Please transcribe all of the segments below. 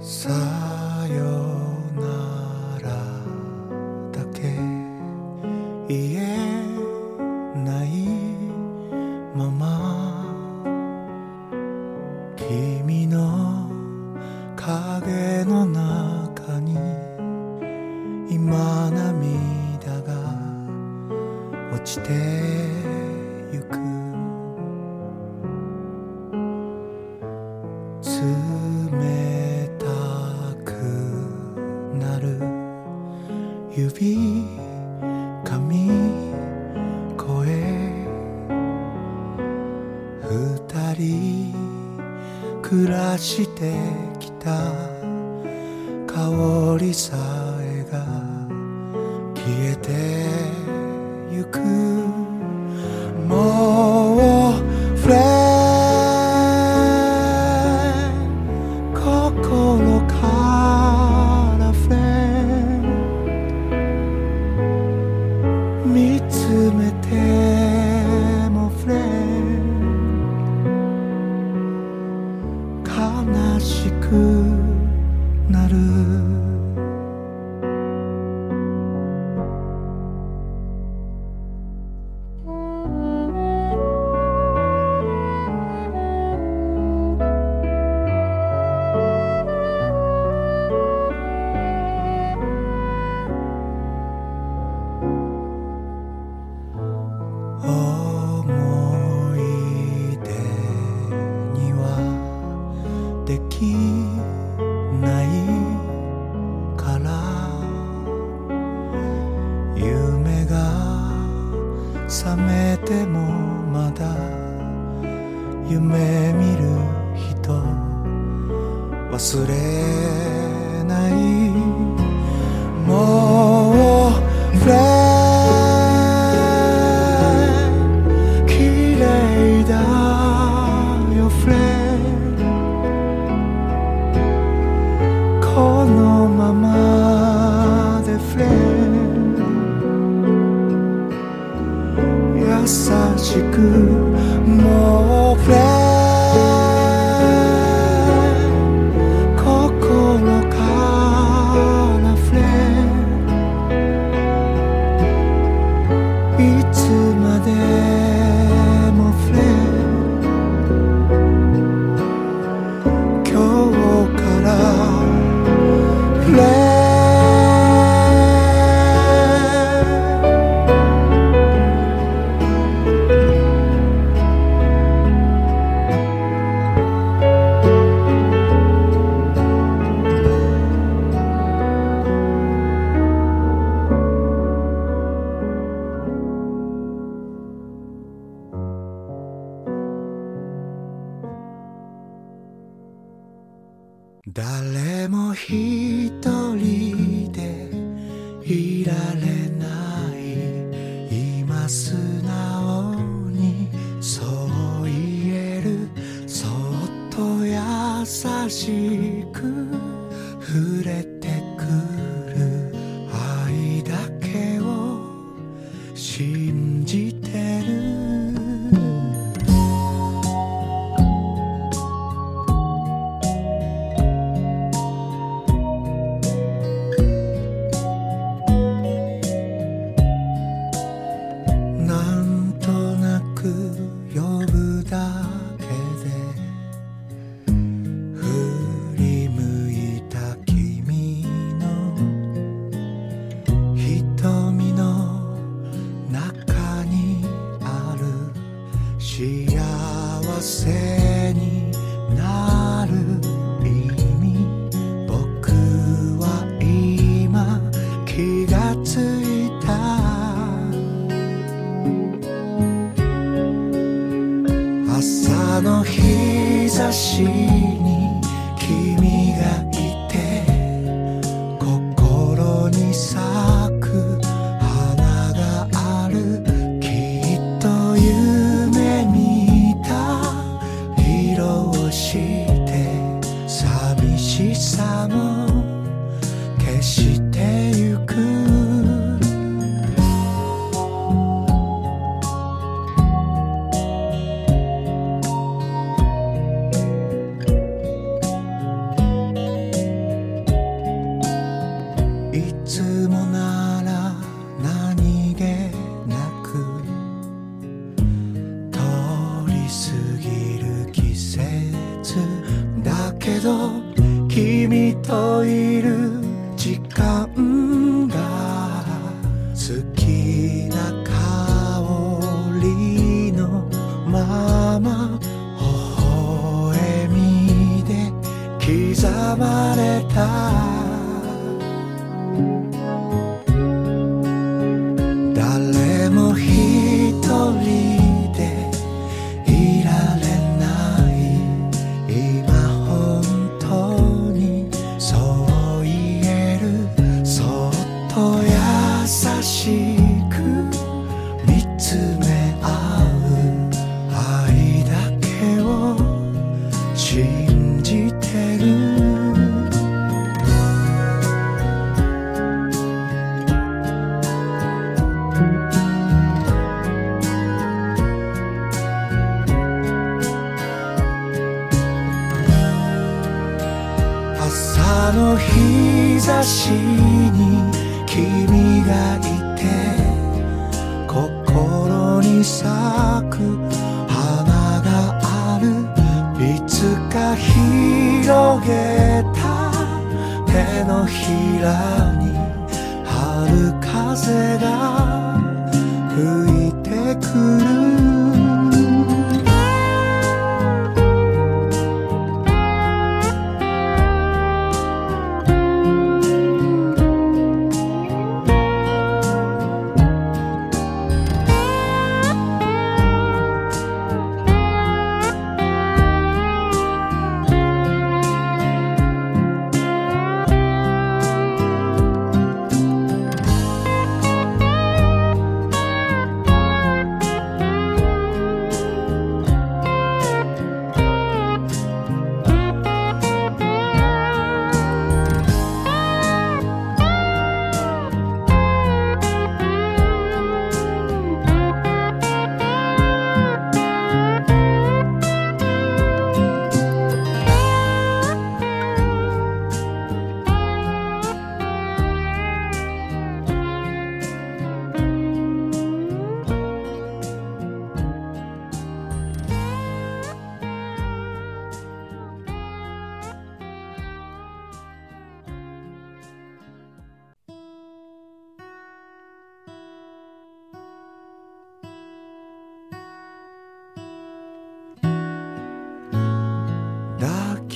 さよならだけ。言えないまま君の影の中に。今涙が落ちてゆく。暮らしてきた。香りさえが消えてゆく。もうフレン心からフレン見つめないから夢が覚めてもまだ夢見る人忘れ誰も一人でいられない。今素直にそう言える。そっと優しく触れて時間が好きな香りのまま微笑みで刻まれたらに春風が吹いてくる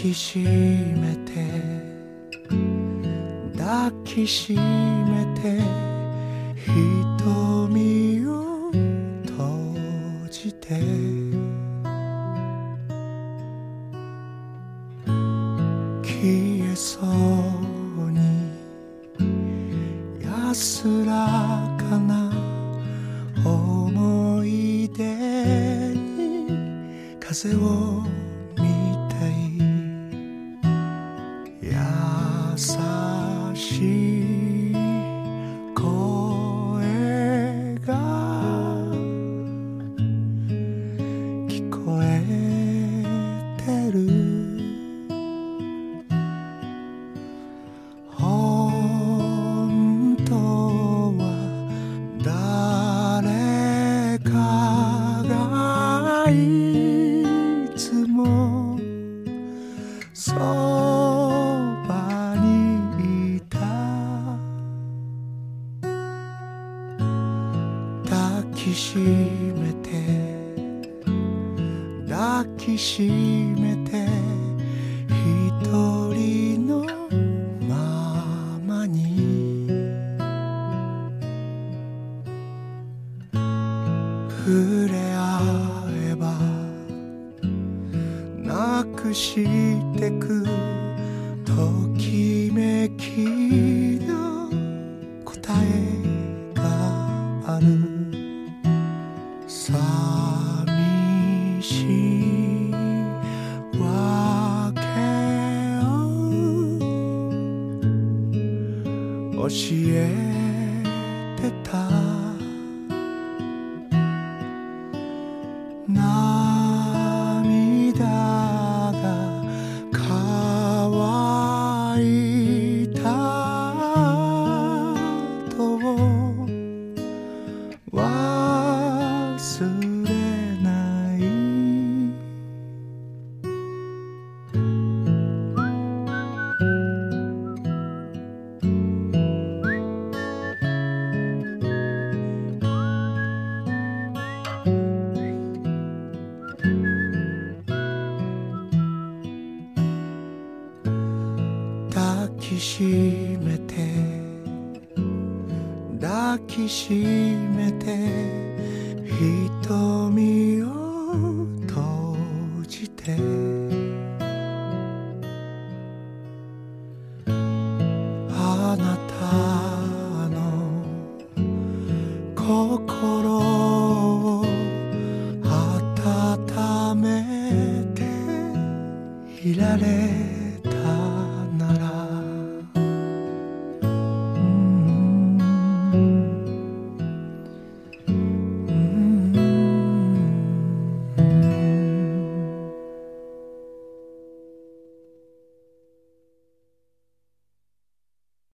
きしめて抱きしめて抱きしめて一人のままに。触れ合えばなくしてくときめき抱きしめて瞳を閉じて。あなたの心を温めていられ。